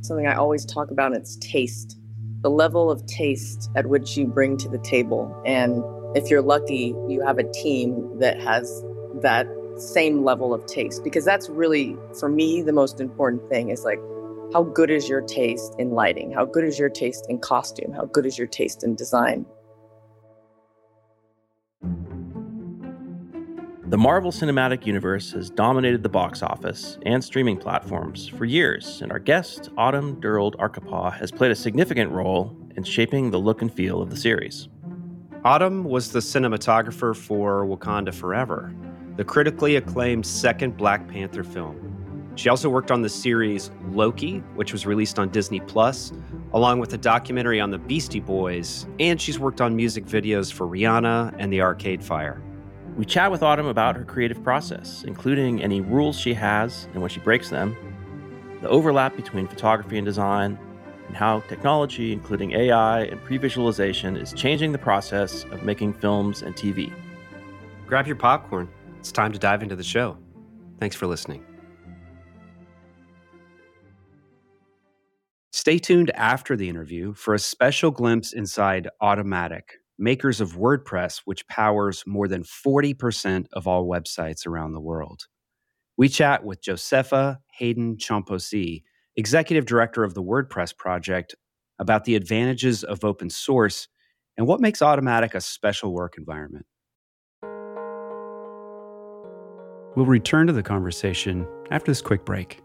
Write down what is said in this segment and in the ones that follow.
something I always talk about, it's taste. The level of taste at which you bring to the table. And if you're lucky, you have a team that has that same level of taste because that's really for me the most important thing is like how good is your taste in lighting how good is your taste in costume how good is your taste in design The Marvel Cinematic Universe has dominated the box office and streaming platforms for years, and our guest, Autumn Durald Arkapaw, has played a significant role in shaping the look and feel of the series. Autumn was the cinematographer for Wakanda Forever, the critically acclaimed second Black Panther film. She also worked on the series Loki, which was released on Disney Plus, along with a documentary on the Beastie Boys, and she's worked on music videos for Rihanna and the Arcade Fire. We chat with Autumn about her creative process, including any rules she has and when she breaks them, the overlap between photography and design, and how technology, including AI and pre visualization, is changing the process of making films and TV. Grab your popcorn. It's time to dive into the show. Thanks for listening. Stay tuned after the interview for a special glimpse inside Automattic, makers of WordPress, which powers more than 40% of all websites around the world. We chat with Josepha Haden Chomphosy, executive director of the WordPress project, about the advantages of open source and what makes Automattic a special work environment. We'll return to the conversation after this quick break.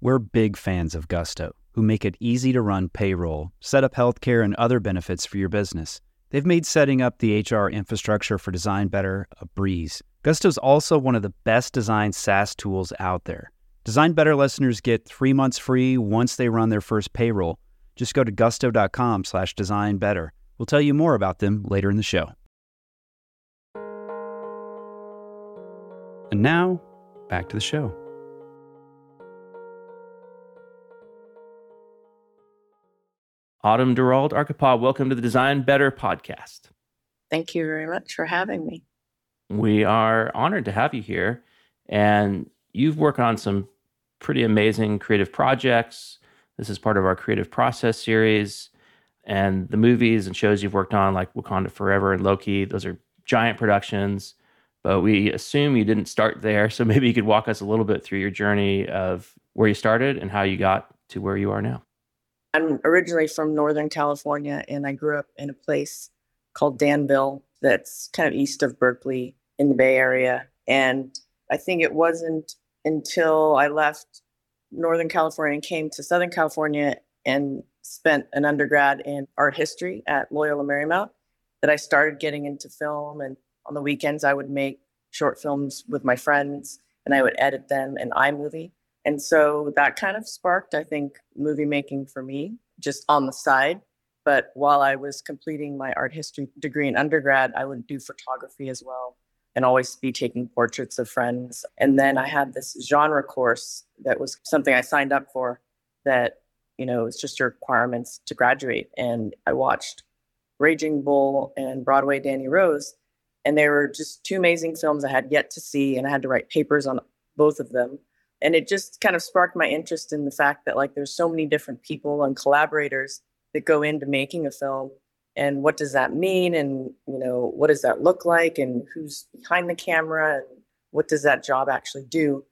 We're big fans of Gusto who make it easy to run payroll, set up healthcare, and other benefits for your business. They've made setting up the HR infrastructure for Design Better a breeze. Gusto is also one of the best designed SaaS tools out there. Design Better listeners get three months free once they run their first payroll. Just go to gusto.com slash design better. We'll tell you more about them later in the show. And now, back to the show. Autumn Durald Arkapaw, welcome to the Design Better podcast. Thank you very much for having me. We are honored to have you here. And you've worked on some pretty amazing creative projects. This is part of our creative process series. And the movies and shows you've worked on, like Wakanda Forever and Loki, those are giant productions. But we assume you didn't start there. So maybe you could walk us a little bit through your journey of where you started and how you got to where you are now. I'm originally from Northern California and I grew up in a place called Danville that's kind of east of Berkeley in the Bay Area. And I think it wasn't until I left Northern California and came to Southern California and spent an undergrad in art history at Loyola Marymount that I started getting into film. And on the weekends, I would make short films with my friends and I would edit them in iMovie. And so that kind of sparked, I think, movie making for me just on the side. But while I was completing my art history degree in undergrad, I would do photography as well and always be taking portraits of friends. And then I had this genre course that was something I signed up for that, you know, it's just your requirements to graduate. And I watched Raging Bull and Broadway Danny Rose. And they were just two amazing films I had yet to see. And I had to write papers on both of them and it just kind of sparked my interest in the fact that like there's so many different people and collaborators that go into making a film. And what does that mean? And you know what does that look like? And who's behind the camera? And what does that job actually do?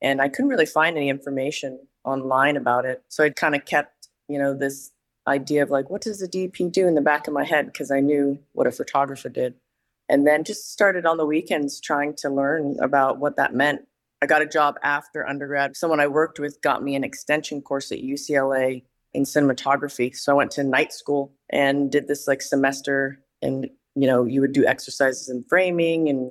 And i couldn't really find any information online about it. So i kind of kept you know this idea of like what does a dp do in the back of my head? Because i knew what a photographer did. And then just started on the weekends trying to learn about what that meant I got a job after undergrad. Someone I worked with got me an extension course at UCLA in cinematography. So I went to night school and did this like semester and you know, you would do exercises in framing and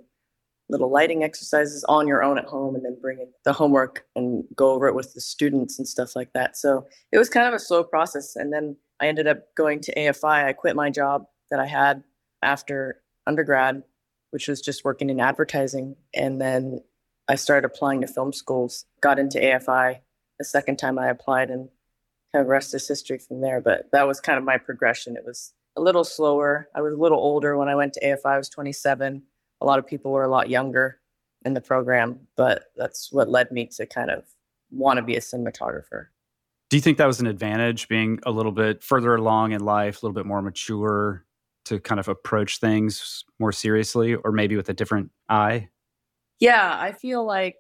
little lighting exercises on your own at home and then bring in the homework and go over it with the students and stuff like that. So it was kind of a slow process and then I ended up going to AFI. I quit my job that I had after undergrad, which was just working in advertising and then I started applying to film schools, got into AFI the second time I applied, and kind of rest is history from there. But that was kind of my progression. It was a little slower. I was a little older when I went to AFI. I was 27. A lot of people were a lot younger. in the program, but that's what led me to kind of want to be a cinematographer. Do you think that was an advantage being a little bit further along in life, a little bit more mature to kind of approach things more seriously or maybe with a different eye? Yeah, I feel like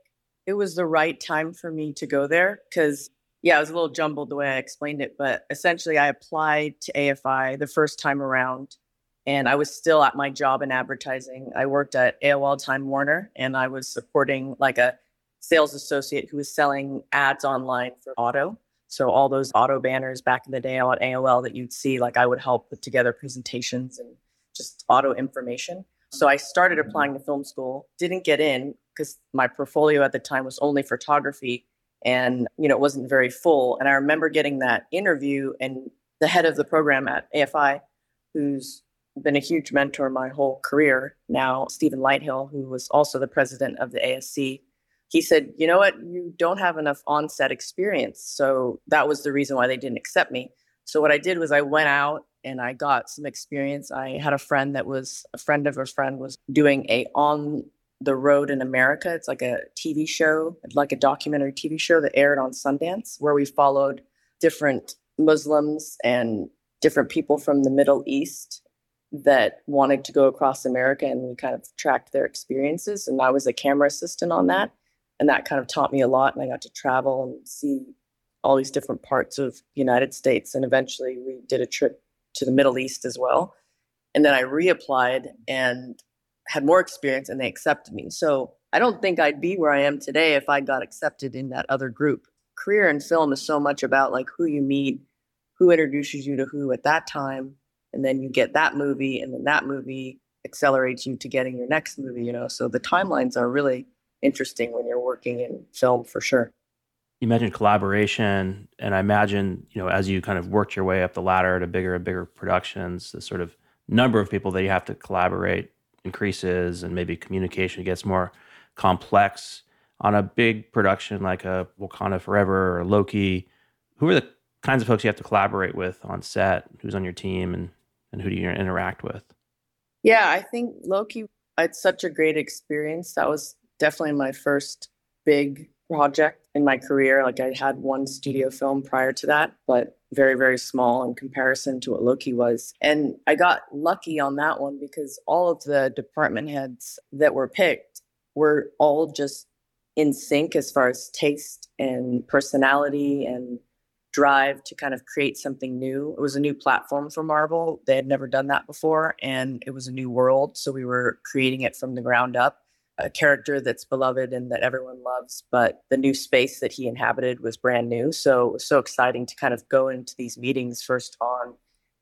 it was the right time for me to go there because, yeah, it was a little jumbled the way I explained it, but essentially I applied to AFI the first time around and I was still at my job in advertising. I worked at AOL Time Warner and I was supporting like a sales associate who was selling ads online for auto. So all those auto banners back in the day on AOL that you'd see, like I would help put together presentations and just auto information. So I started mm-hmm. applying to film school, didn't get in because my portfolio at the time was only photography and you know it wasn't very full. And I remember getting that interview and the head of the program at AFI, who's been a huge mentor my whole career now, Stephen Lighthill, who was also the president of the ASC, he said, You know what? You don't have enough on-set experience. So that was the reason why they didn't accept me. So what I did was I went out and I got some experience. I had a friend that was a friend of a friend was doing a on the road in America. It's like a TV show, like a documentary TV show that aired on Sundance, where we followed different Muslims and different people from the Middle East that wanted to go across America and we kind of tracked their experiences. And I was a camera assistant on that and that kind of taught me a lot and i got to travel and see all these different parts of the united states and eventually we did a trip to the middle east as well. And then i reapplied and had more experience and they accepted me. So i don't think i'd be where i am today if i got accepted in that other group. Career in film is so much about like who you meet who introduces you to who at that time and then you get that movie and then that movie accelerates you to getting your next movie you know? So the timelines are really interesting when you're working in film for sure. You mentioned collaboration, and I imagine you know as you kind of worked your way up the ladder to bigger and bigger productions, the sort of number of people that you have to collaborate increases, and maybe communication gets more complex. On a big production like a Wakanda Forever or Loki, who are the kinds of folks you have to collaborate with on set? Who's on your team, and and who do you interact with? Yeah, I think Loki. It's such a great experience. That was definitely my first big project in my career. Like I had one studio film prior to that, but very, very small in comparison to what Loki was. And I got lucky on that one because all of the department heads that were picked were all just in sync as far as taste and personality and drive to kind of create something new. It was a new platform for Marvel. They had never done that before and it was a new world. So we were creating it from the ground up a character that's beloved and that everyone loves, but the new space that he inhabited was brand new. So it was so exciting to kind of go into these meetings first on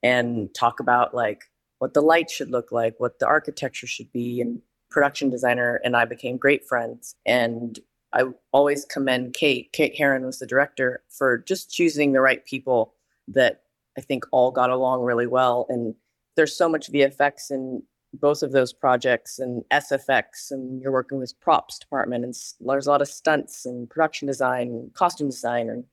and talk about like what the light should look like, what the architecture should be, and production designer and I became great friends. And I always commend Kate. Kate Herron was the director for just choosing the right people that I think all got along really well. And there's so much VFX and both of those projects and SFX, and you're working with props department, and there's a lot of stunts and production design, and costume design, and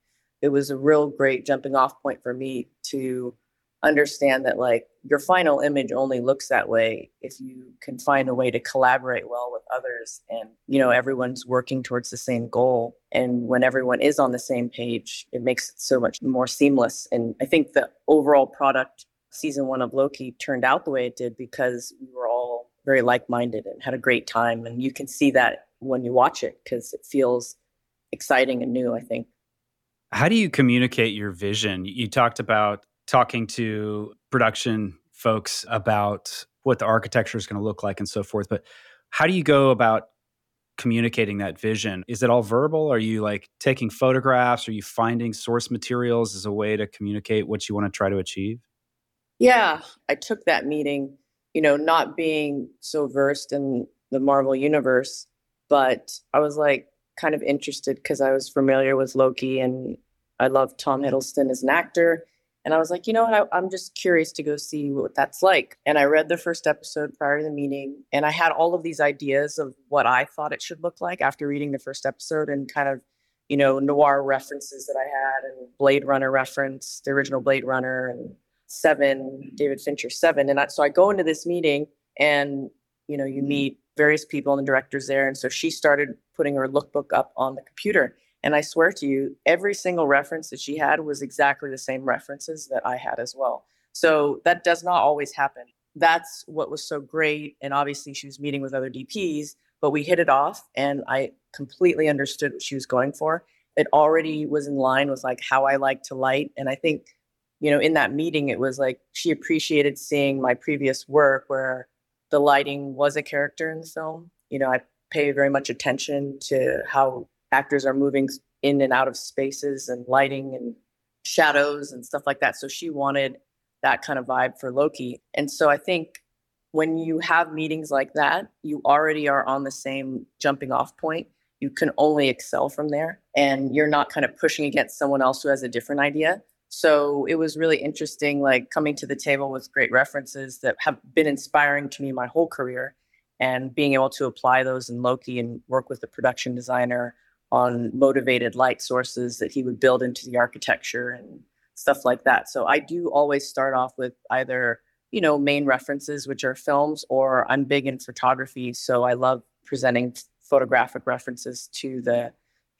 it was a real great jumping off point for me to understand that like your final image only looks that way if you can find a way to collaborate well with others and you know everyone's working towards the same goal. And when everyone is on the same page it makes it so much more seamless. And i think the overall product season one of Loki turned out the way it did because we were all very like minded and had a great time. And you can see that when you watch it because it feels exciting and new, I think. How do you communicate your vision? You talked about talking to production folks about what the architecture is going to look like and so forth. But how do you go about communicating that vision? Is it all verbal? Are you like taking photographs? Are you finding source materials as a way to communicate what you want to try to achieve? Yeah, I took that meeting, you know, not being so versed in the Marvel universe, but I was like kind of interested because I was familiar with Loki and I love Tom Hiddleston as an actor. And I was like, you know what? I, am just curious to go see what that's like. And I read the first episode prior to the meeting, and I had all of these ideas of what I thought it should look like after reading the first episode and kind of, you know, noir references that I had and Blade Runner reference, the original Blade Runner, and Seven, David Fincher Seven. And I, so I go into this meeting and, you know, you mm. meet various people and the directors there. And so she started putting her lookbook up on the computer. And I swear to you, every single reference that she had was exactly the same references that I had as well. So that does not always happen. That's what was so great. And obviously, she was meeting with other DPs, but we hit it off and I completely understood what she was going for. It already was in line with like how I like to light. And I think, you know, in that meeting, it was like she appreciated seeing my previous work where the lighting was a character in the film. You know, I pay very much attention to how actors are moving in and out of spaces and lighting and shadows and stuff like that. So she wanted that kind of vibe for Loki. And so I think when you have meetings like that, you already are on the same jumping off point. You can only excel from there and you're not kind of pushing against someone else who has a different idea. So it was really interesting, like coming to the table with great references that have been inspiring to me my whole career and being able to apply those in Loki and work with the production designer on motivated light sources that he would build into the architecture and stuff like that. So I do always start off with either, you know, main references, which are films, or I'm big in photography. So I love presenting photographic references to the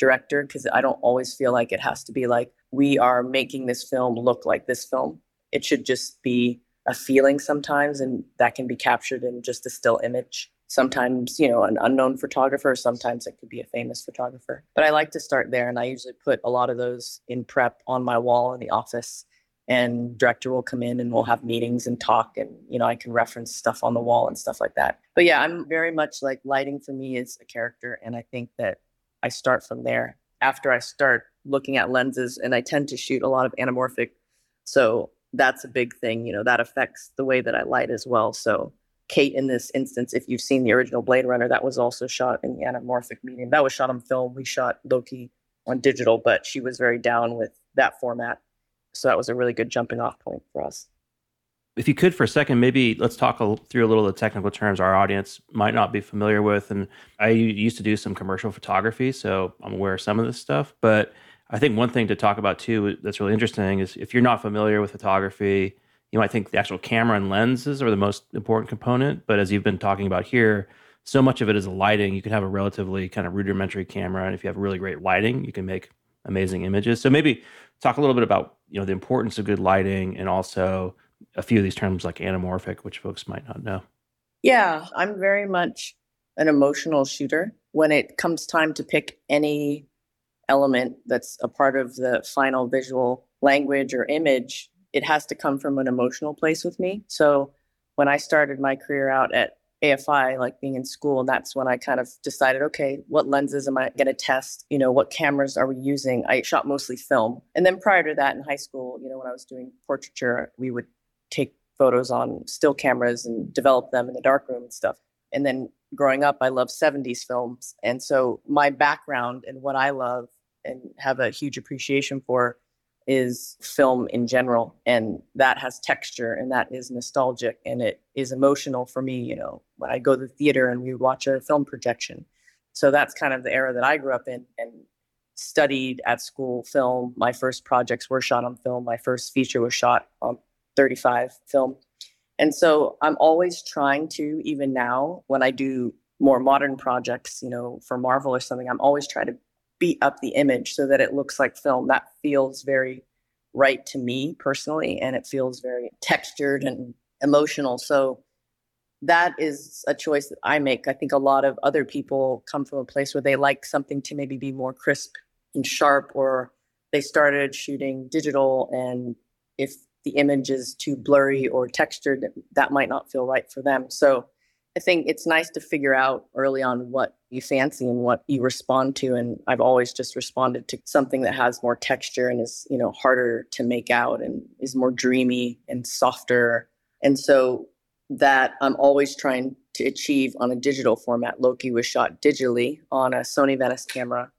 director because I don't always feel like it has to be like, we are making this film look like this film. It should just be a feeling sometimes, and that can be captured in just a still image. Sometimes you know an unknown photographer sometimes it could be a famous photographer. But i like to start there and i usually put a lot of those in prep on my wall in the office and director will come in and we'll have meetings and talk and you know i can reference stuff on the wall and stuff like that. But yeah i'm very much like lighting for me is a character and i think that i start from there after i start looking at lenses and i tend to shoot a lot of anamorphic so that's a big thing you know that affects the way that i light as well so Kate in this instance, if you've seen the original Blade Runner, that was also shot in the anamorphic medium. That was shot on film. We shot Loki on digital, but she was very down with that format. So that was a really good jumping off point for us. If you could for a second, maybe let's talk a, through a little of the technical terms our audience might not be familiar with. And I used to do some commercial photography, so I'm aware of some of this stuff. But I think one thing to talk about too that's really interesting is if you're not familiar with photography, you might think the actual camera and lenses are the most important component, but as you've been talking about here, so much of it is lighting. You can have a relatively kind of rudimentary camera, and if you have really great lighting, you can make amazing images. So maybe talk a little bit about you know the importance of good lighting, and also a few of these terms like anamorphic, which folks might not know. Yeah, I'm very much an emotional shooter. When it comes time to pick any element that's a part of the final visual language or image, it has to come from an emotional place with me. So when I started my career out at AFI, like being in school, and that's when I kind of decided, okay, what lenses am I going to test? You know, what cameras are we using? I shot mostly film. And then prior to that in high school, you know, when I was doing portraiture, we would take photos on still cameras and develop them in the darkroom and stuff. And then growing up, I love 70s films. And so my background and what I love and have a huge appreciation for is film in general and that has texture and that is nostalgic and it is emotional for me you know when i go to the theater and we watch a film projection so that's kind of the era that i grew up in and studied at school film my first projects were shot on film my first feature was shot on 35 film and so i'm always trying to even now when i do more modern projects you know for marvel or something i'm always trying to beat up the image so that it looks like film. That feels very right to me personally, and it feels very textured and emotional. So that is a choice that I make. I think a lot of other people come from a place where they like something to maybe be more crisp and sharp, or they started shooting digital, and if the image is too blurry or textured, that might not feel right for them. So I think it's nice to figure out early on what you fancy and what you respond to. And I've always just responded to something that has more texture and is, you know, harder to make out and is more dreamy and softer. And so that I'm always trying to achieve on a digital format. Loki was shot digitally on a Sony Venice camera.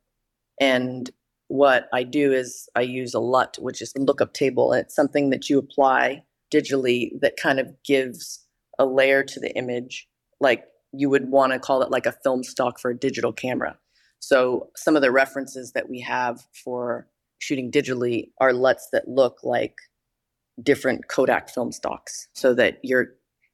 And what I do is I use a LUT, which is a lookup table. It's something that you apply digitally that kind of gives a layer to the image like you would want to call it like a film stock for a digital camera. So some of the references that we have for shooting digitally are LUTs that look like different Kodak film stocks so that you're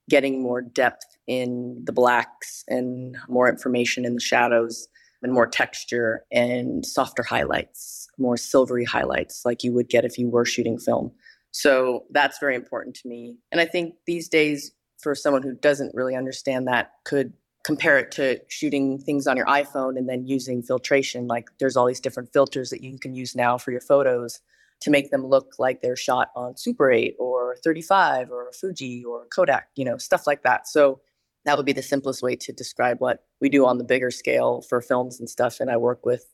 getting more depth in the blacks and more information in the shadows and more texture and softer highlights, more silvery highlights like you would get if you were shooting film. So that's very important to me. And I think these days, for someone who doesn't really understand that, could compare it to shooting things on your iPhone and then using filtration. Like there's all these different filters that you can use now for your photos to make them look like they're shot on Super 8 or 35 or Fuji or Kodak, you know, stuff like that. So that would be the simplest way to describe what we do on the bigger scale for films and stuff. And I work with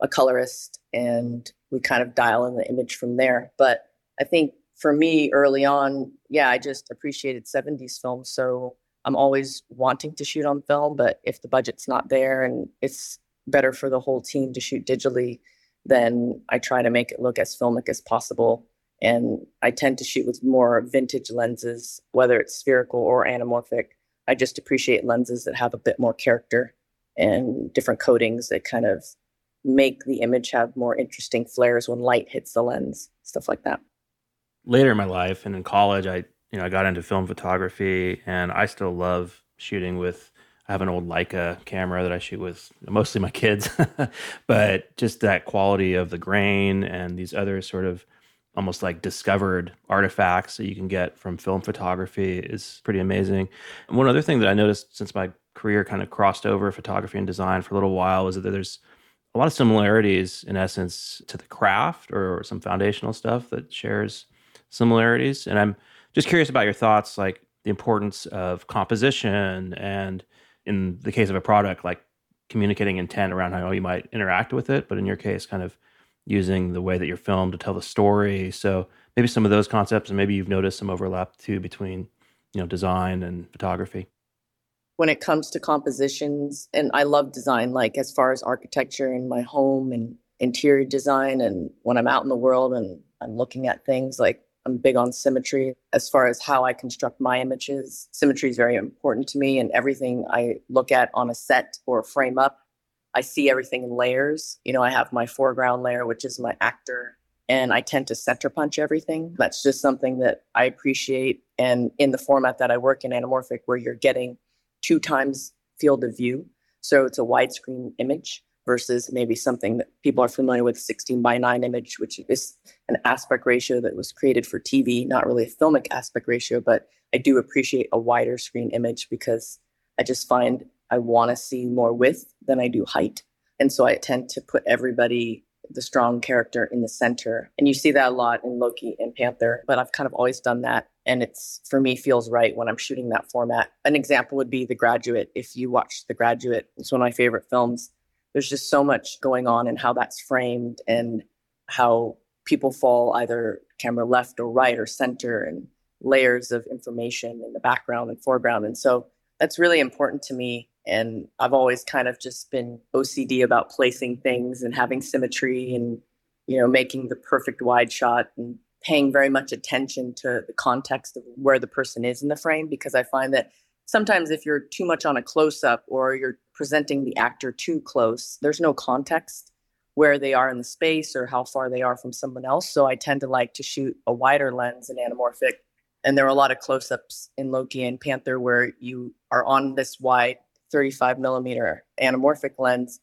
a colorist and we kind of dial in the image from there. But I think for me early on, yeah, I just appreciated 70s films. So I'm always wanting to shoot on film, but if the budget's not there and it's better for the whole team to shoot digitally, then I try to make it look as filmic as possible. And I tend to shoot with more vintage lenses, whether it's spherical or anamorphic. I just appreciate lenses that have a bit more character and different coatings that kind of make the image have more interesting flares when light hits the lens, stuff like that. Later in my life and in college, I you know I got into film photography, and I still love shooting with. I have an old Leica camera that I shoot with mostly my kids, but just that quality of the grain and these other sort of almost like discovered artifacts that you can get from film photography is pretty amazing. And one other thing that I noticed since my career kind of crossed over photography and design for a little while is that there's a lot of similarities in essence to the craft or some foundational stuff that shares similarities. And I'm just curious about your thoughts, like the importance of composition and in the case of a product, like communicating intent around how you might interact with it, but in your case, kind of using the way that you're filmed to tell the story. So maybe some of those concepts, and maybe you've noticed some overlap too between you know design and photography. When it comes to compositions, and I love design, like as far as architecture in my home and interior design, and when I'm out in the world and I'm looking at things, like I'm big on symmetry as far as how I construct my images. Symmetry is very important to me, and everything I look at on a set or frame up I see everything in layers. You know, I have my foreground layer, which is my actor, and I tend to center punch everything. That's just something that I appreciate. And in the format that I work in anamorphic, where you're getting two times field of view. So it's a widescreen image versus maybe something that people are familiar with 16 by 9 image, which is an aspect ratio that was created for TV, not really a filmic aspect ratio, but I do appreciate a wider screen image because I just find I want to see more width than I do height. And so I tend to put everybody, the strong character, in the center. And you see that a lot in Loki and Panther, but I've kind of always done that. And it's for me feels right when I'm shooting that format. An example would be The Graduate. If you watch The Graduate, it's one of my favorite films. There's just so much going on and how that's framed and how people fall either camera left or right or center and layers of information in the background and foreground. And so that's really important to me and I've always kind of just been OCD about placing things and having symmetry and, you know, making the perfect wide shot and paying very much attention to the context of where the person is in the frame because I find that sometimes if you're too much on a close up or you're presenting the actor too close, there's no context where they are in the space or how far they are from someone else. So I tend to like to shoot a wider lens in anamorphic. And there are a lot of close ups in Loki and Panther where you are on this wide 35 millimeter anamorphic lens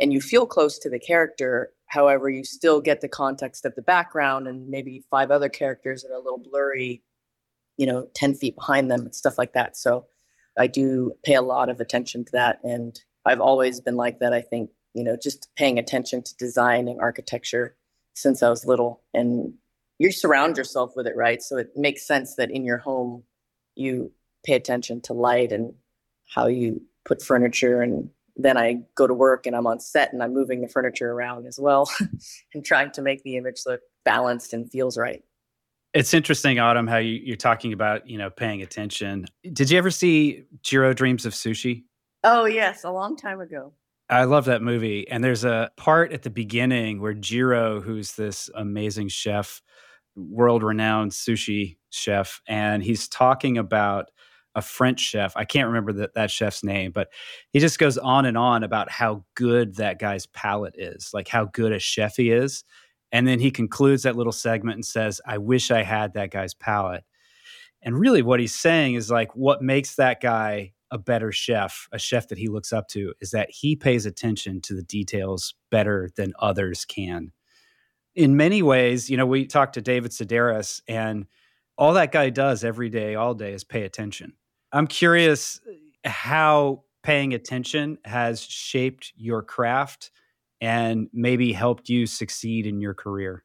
and you feel close to the character. However, you still get the context of the background and maybe five other characters that are a little blurry, you know, 10 feet behind them and stuff like that. So I do pay a lot of attention to that. And I've always been like that. I think, you know, just paying attention to design and architecture since I was little. And you surround yourself with it, right? So it makes sense that in your home, you pay attention to light and how you put furniture and then I go to work and I'm on set and I'm moving the furniture around as well and trying to make the image look balanced and feels right. It's interesting, Autumn, how you, are talking about, you know, paying attention. Did you ever see Jiro Dreams of Sushi? Oh, yes, a long time ago. I love that movie. And there's a part at the beginning where Jiro, who's this amazing chef, world renowned sushi chef, and he's talking about a French chef. I can't remember that that chef's name, but he just goes on and on about how good that guy's palate is, like how good a chef he is. And then he concludes that little segment and says, I wish I had that guy's palate. And really, what he's saying is like, what makes that guy a better chef, a chef that he looks up to, is that he pays attention to the details better than others can. In many ways, you know, we talked to David Sedaris, and all that guy does every day, all day, is pay attention. I'm curious how paying attention has shaped your craft and maybe helped you succeed in your career.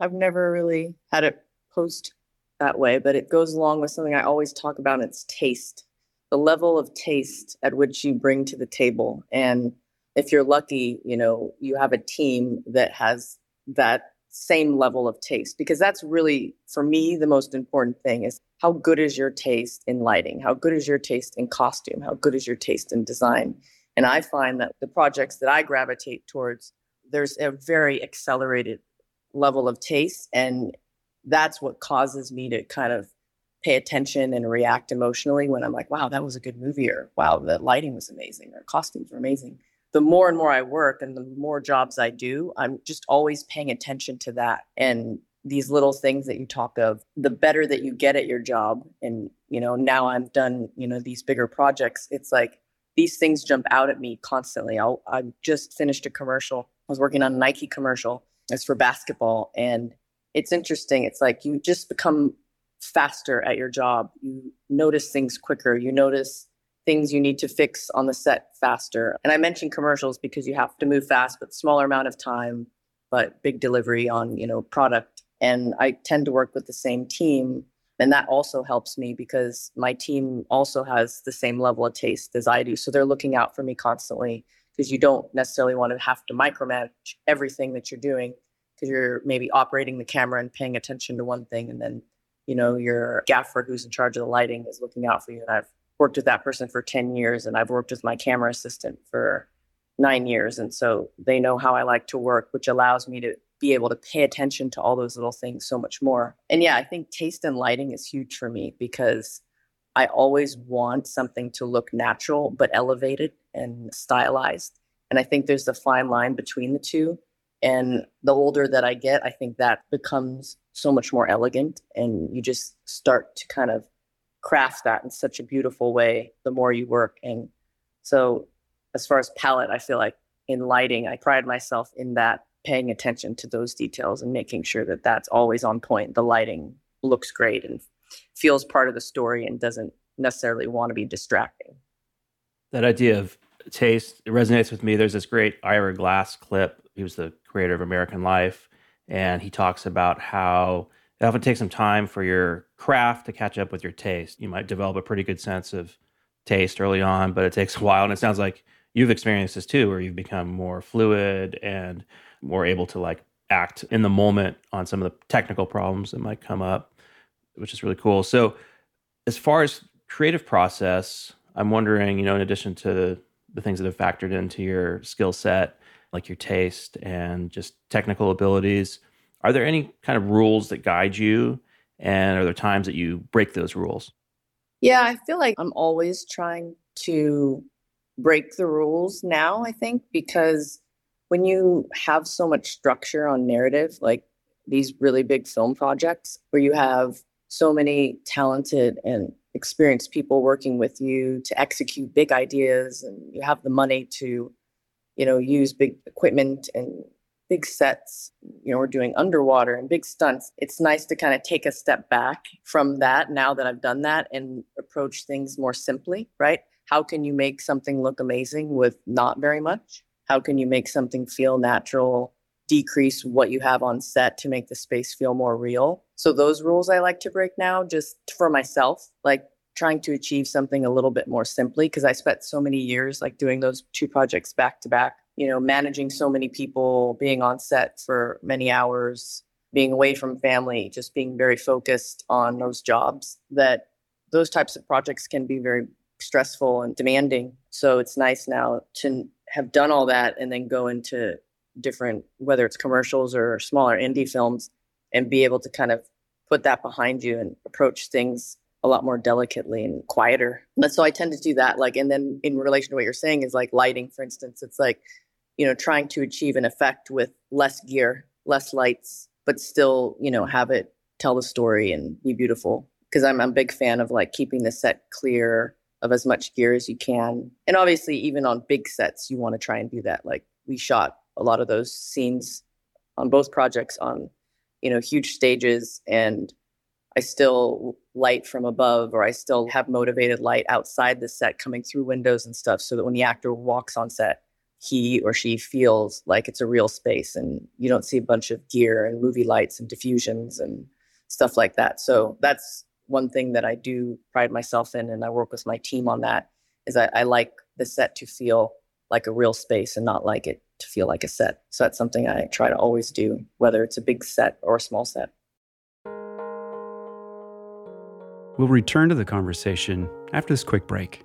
I've never really had it posed that way, but it goes along with something I always talk about. It's taste, the level of taste at which you bring to the table. And if you're lucky, you know, you have a team that has that same level of taste because that's really for me the most important thing is how good is your taste in lighting? How good is your taste in costume? How good is your taste in design? And i find that the projects that i gravitate towards there's a very accelerated level of taste and that's what causes me to kind of pay attention and react emotionally when i'm like wow that was a good movie or wow the lighting was amazing or costumes were amazing the more and more I work and the more jobs I do, I'm just always paying attention to that. And these little things that you talk of, the better that you get at your job. And, you know, now I've done, you know, these bigger projects. It's like these things jump out at me constantly. I'll, I just finished a commercial. I was working on a Nike commercial. It's for basketball. And it's interesting. It's like you just become faster at your job. You notice things quicker. You notice things you need to fix on the set faster. And I mentioned commercials because you have to move fast, but smaller amount of time, but big delivery on, you know, product. And I tend to work with the same team. And that also helps me because my team also has the same level of taste as I do. So they're looking out for me constantly because you don't necessarily want to have to micromanage everything that you're doing because you're maybe operating the camera and paying attention to one thing and then you know your gaffer who's in charge of the lighting is looking out for you and i've worked with that person for 10 years and I've worked with my camera assistant for nine years. And so they know how I like to work, which allows me to be able to pay attention to all those little things so much more. And yeah, I think taste and lighting is huge for me because I always want something to look natural but elevated and stylized. And I think there's a fine line between the two. And the older that I get, I think that becomes so much more elegant. And you just start to kind of craft that in such a beautiful way the more you work. And so, as far as palette, I feel like in lighting, I pride myself in that paying attention to those details and making sure that that's always on point. The lighting looks great and feels part of the story and doesn't necessarily want to be distracting. That idea of taste it resonates with me. There's this great Ira Glass clip. He was the creator of American Life, and he talks about how it often takes some time for your craft to catch up with your taste. You might develop a pretty good sense of taste early on, but it takes a while. And it sounds like you've experienced this too, where you've become more fluid and more able to like act in the moment on some of the technical problems that might come up, which is really cool. So, as far as creative process, I'm wondering, you know, in addition to the, things that have factored into your skill set, like your taste and just technical abilities, are there any kind of rules that guide you? And are there times that you break those rules? Yeah, I feel like I'm always trying to break the rules now, I think, because when you have so much structure on narrative, like these really big film projects where you have so many talented and experienced people working with you to execute big ideas and you have the money to you know use big equipment and big sets, you know, we're doing underwater and big stunts. It's nice to kind of take a step back from that now that I've done that and approach things more simply, right? How can you make something look amazing with not very much? How can you make something feel natural, decrease what you have on set to make the space feel more real? So those rules I like to break now just for myself, like trying to achieve something a little bit more simply because I spent so many years like doing those two projects back to back you know, managing so many people, being on set for many hours, being away from family, just being very focused on those jobs that those types of projects can be very stressful and demanding. So it's nice now to have done all that and then go into different, whether it's commercials or smaller indie films, and be able to kind of put that behind you and approach things a lot more delicately and quieter. So I tend to do that. Like, and then in relation to what you're saying is like lighting, for instance, it's like you know, trying to achieve an effect with less gear, less lights, but still, you know, have it tell the story and be beautiful. because I'm, I'm a big fan of like keeping the set clear of as much gear as you can. And obviously, even on big sets, you want to try and do that. Like we shot a lot of those scenes on both projects on, you know, huge stages and I still light from above or I still have motivated light outside the set coming through windows and stuff so that when the actor walks on set, he or she feels like it's a real space and you don't see a bunch of gear and movie lights and diffusions and stuff like that. So that's one thing that I do pride myself in and I work with my team on that is I, I like the set to feel like a real space and not like it to feel like a set. So that's something I try to always do, whether it's a big set or a small set. We'll return to the conversation after this quick break.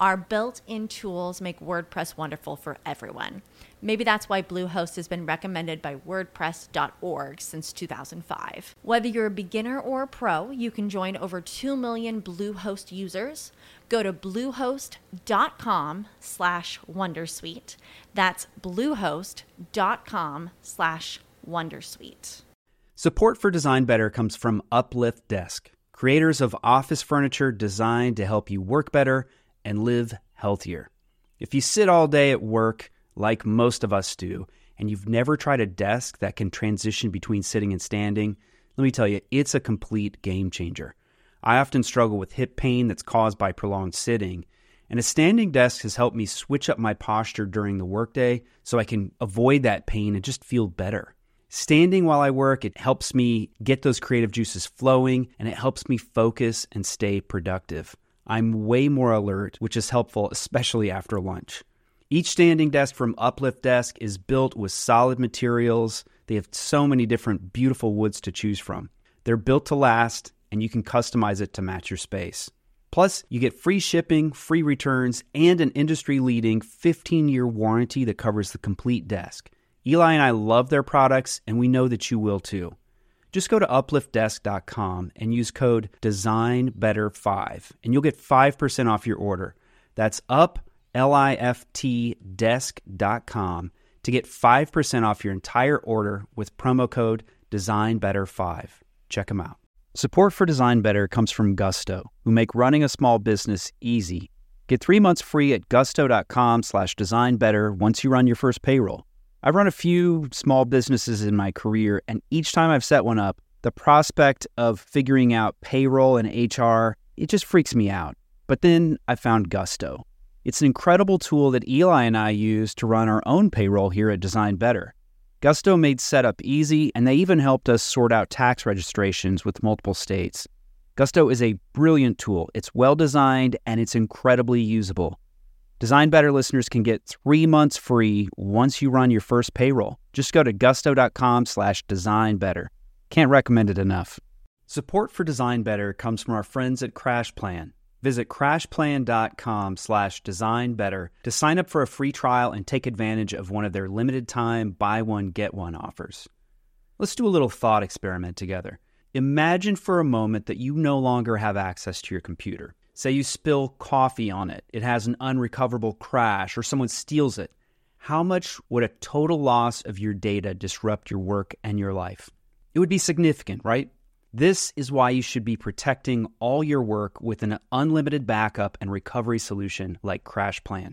Our built in tools make WordPress wonderful for everyone. Maybe that's why Bluehost has been recommended by WordPress.org since 2005. Whether you're a beginner or a pro, you can join over 2 million Bluehost users. Go to bluehost.com slash Wondersuite. That's bluehost.com slash Wondersuite. Support for Design Better comes from Uplift Desk, creators of office furniture designed to help you work better and live healthier. If you sit all day at work, like most of us do, and you've never tried a desk that can transition between sitting and standing, let me tell you, it's a complete game changer. I often struggle with hip pain that's caused by prolonged sitting, and a standing desk has helped me switch up my posture during the workday so I can avoid that pain and just feel better. Standing while I work, it helps me get those creative juices flowing and it helps me focus and stay productive. I'm way more alert, which is helpful, especially after lunch. Each standing desk from Uplift Desk is built with solid materials. They have so many different beautiful woods to choose from. They're built to last, and you can customize it to match your space. Plus, you get free shipping, free returns, and an industry leading 15 year warranty that covers the complete desk. Eli and I love their products, and we know that you will too. Just go to upliftdesk.com and use code DESIGNBETTER5 and you'll get 5% off your order. That's up, L-I-F-T desk.com to get 5% off your entire order with promo code DESIGNBETTER5. Check them out. Support for Design Better comes from Gusto, who make running a small business easy. Get three months free at gusto.com slash designbetter once you run your first payroll. I've run a few small businesses in my career, and each time I've set one up, the prospect of figuring out payroll and HR, it just freaks me out. But then I found Gusto. It's an incredible tool that Eli and I use to run our own payroll here at Design Better. Gusto made setup easy, and they even helped us sort out tax registrations with multiple states. Gusto is a brilliant tool. It's well designed and it's incredibly usable. Design Better listeners can get three months free once you run your first payroll. Just go to gusto.com slash design better. Can't recommend it enough. Support for Design Better comes from our friends at CrashPlan. Visit crashplan.com slash design better to sign up for a free trial and take advantage of one of their limited time buy one, get one offers. Let's do a little thought experiment together. Imagine for a moment that you no longer have access to your computer. Say you spill coffee on it, it has an unrecoverable crash, or someone steals it. How much would a total loss of your data disrupt your work and your life? It would be significant, right? This is why you should be protecting all your work with an unlimited backup and recovery solution like CrashPlan.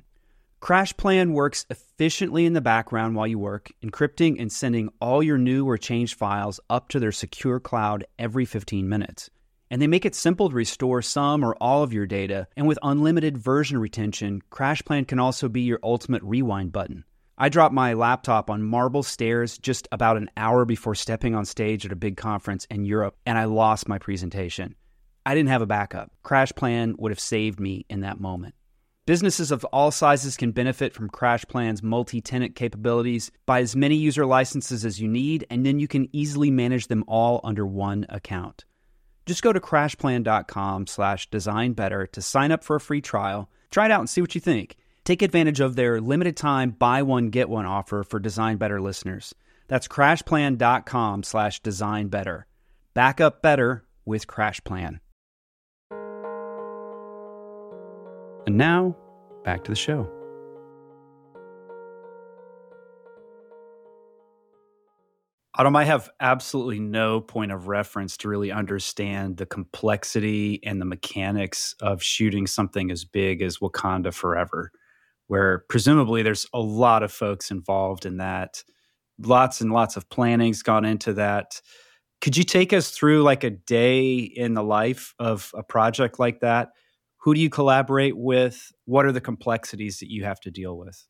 CrashPlan works efficiently in the background while you work, encrypting and sending all your new or changed files up to their secure cloud every 15 minutes. And they make it simple to restore some or all of your data. And with unlimited version retention, CrashPlan can also be your ultimate rewind button. I dropped my laptop on marble stairs just about an hour before stepping on stage at a big conference in Europe, and I lost my presentation. I didn't have a backup. CrashPlan would have saved me in that moment. Businesses of all sizes can benefit from CrashPlan's multi tenant capabilities. Buy as many user licenses as you need, and then you can easily manage them all under one account. Just go to crashplan.com slash designbetter to sign up for a free trial. Try it out and see what you think. Take advantage of their limited time buy one get one offer for Design Better listeners. That's crashplan.com slash design better. Back up better with CrashPlan. And now, back to the show. Autumn, I have absolutely no point of reference to really understand the complexity and the mechanics of shooting something as big as Wakanda Forever where presumably there's a lot of folks involved in that. Lots and lots of planning's gone into that. Could you take us through like a day in the life of a project like that? Who do you collaborate with? What are the complexities that you have to deal with?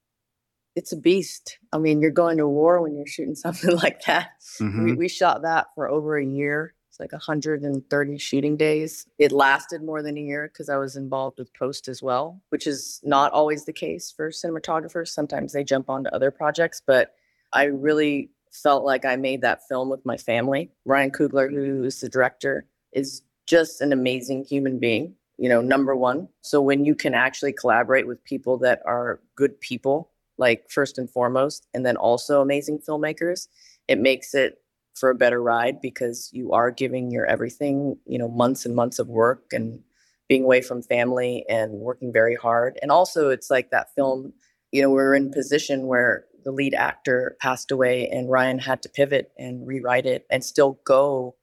It's a beast. I mean, you're going to war when you're shooting something like that. Mm-hmm. We, we shot that for over a year it's like 130 shooting days. It lasted more than a year because I was involved with post as well, which is not always the case for cinematographers. Sometimes they jump onto other projects, but I really felt like I made that film with my family. Ryan Coogler, who is the director, is just an amazing human being, you know, number one. So when you can actually collaborate with people that are good people, like first and foremost, and then also amazing filmmakers, it makes it for a better ride because you are giving your everything, you know, months and months of work and being away from family and working very hard. And also, it's like that film, you know, we're in position where the lead actor passed away and Ryan had to pivot and rewrite it and still go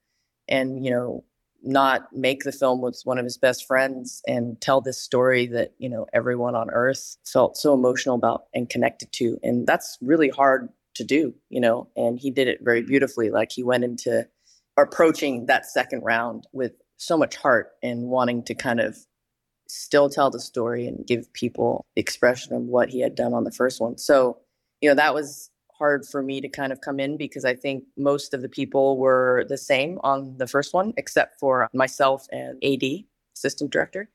and, you know, not make the film with one of his best friends and tell this story that, you know, everyone on earth felt so emotional about and connected to. And that's really hard to do, you know, and he did it very mm-hmm. beautifully. Like he went into approaching that second round with so much heart and wanting to kind of still tell the story and give people expression of what he had done on the first one. So, you know, that was hard for me to kind of come in because I think most of the people were the same on the first one, except for myself and AD, assistant director.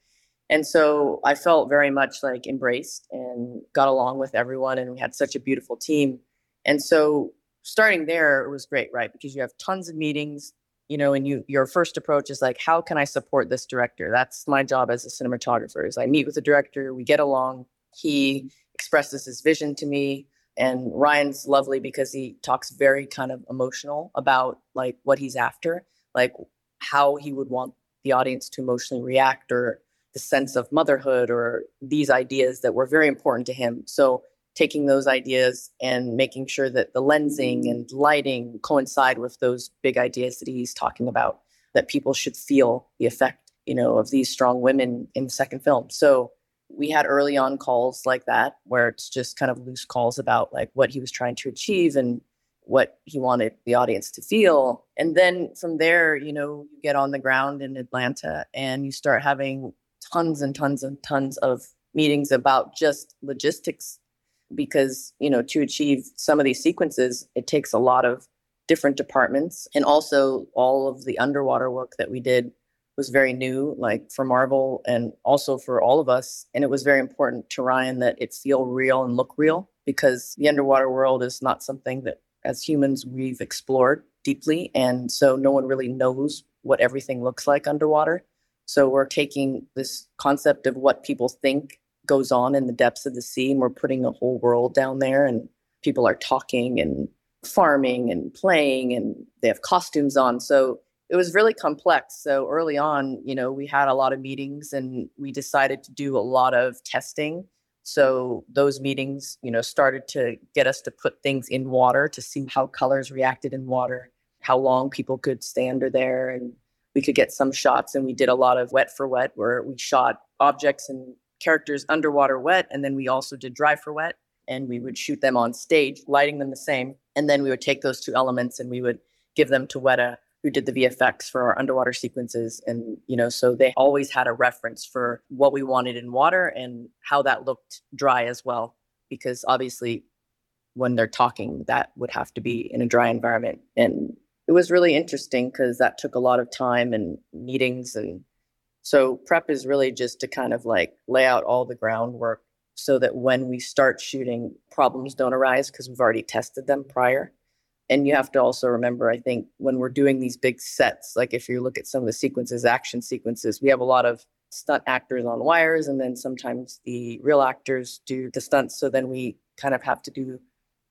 And so I felt very much like embraced and got along with everyone. And we had such a beautiful team. And so starting there it was great, right? Because you have tons of meetings, you know, and you your first approach is like, how can I support this director? That's my job as a cinematographer. Is I meet with the director, we get along. He expresses his vision to me. And Ryan's lovely because he talks very kind of emotional about like what he's after, like how he would want the audience to emotionally react or the sense of motherhood or these ideas that were very important to him. So taking those ideas and making sure that the lensing and lighting coincide with those big ideas that he's talking about that people should feel the effect you know of these strong women in the second film so we had early on calls like that where it's just kind of loose calls about like what he was trying to achieve and what he wanted the audience to feel. And then from there you know you get on the ground in atlanta and you start having tons and tons and tons of meetings about just logistics because you know to achieve some of these sequences it takes a lot of different departments and also all of the underwater work that we did was very new like for marvel and also for all of us and it was very important to ryan that it feel real and look real because the underwater world is not something that as humans we've explored deeply and so no one really knows what everything looks like underwater. So we're taking this concept of what people think goes on in the depths of the sea and we're putting a whole world down there and people are talking and farming and playing and they have costumes on. So it was really complex so early on you know we had a lot of meetings and we decided to do a lot of testing. So those meetings you know started to get us to put things in water to see how colors reacted in water how long people could stay under there and we could get some shots and we did a lot of wet for wet where we shot objects and characters underwater wet, and then we also did dry for wet, and we would shoot them on stage, lighting them the same, and then we would take those two elements and we would give them to Weta, who did the VFX for our underwater sequences, and you know, so they always had a reference for what we wanted in water and how that looked dry as well, because obviously when they're talking, that would have to be in a dry environment. And it was really interesting because that took a lot of time and meetings. And so prep is really just to kind of like lay out all the groundwork so that when we start shooting, problems don't arise because we've already tested them prior. And you have to also remember, I think, when we're doing these big sets, like if you look at some of the sequences, action sequences, we have a lot of stunt actors on wires, and then sometimes the real actors do the stunts. So then we kind of have to do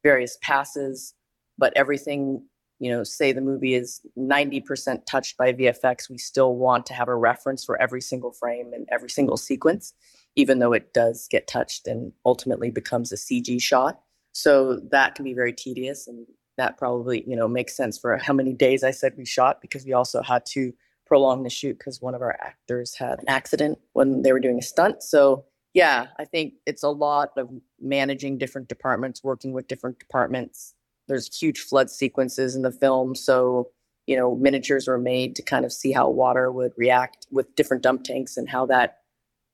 various passes, but everything, you know, say the movie is 90% touched by VFX, we still want to have a reference for every single frame and every single sequence, even though it does get touched and ultimately becomes a CG shot. So that can be very tedious and that probably, you know, makes sense for how many days I said we shot because we also had to prolong the shoot because one of our actors had an accident when they were doing a stunt. So yeah, I think it's a lot of managing different departments, working with different departments. There's huge flood sequences in the film. So, you know, miniatures were made to kind of see how water would react with different dump tanks and how that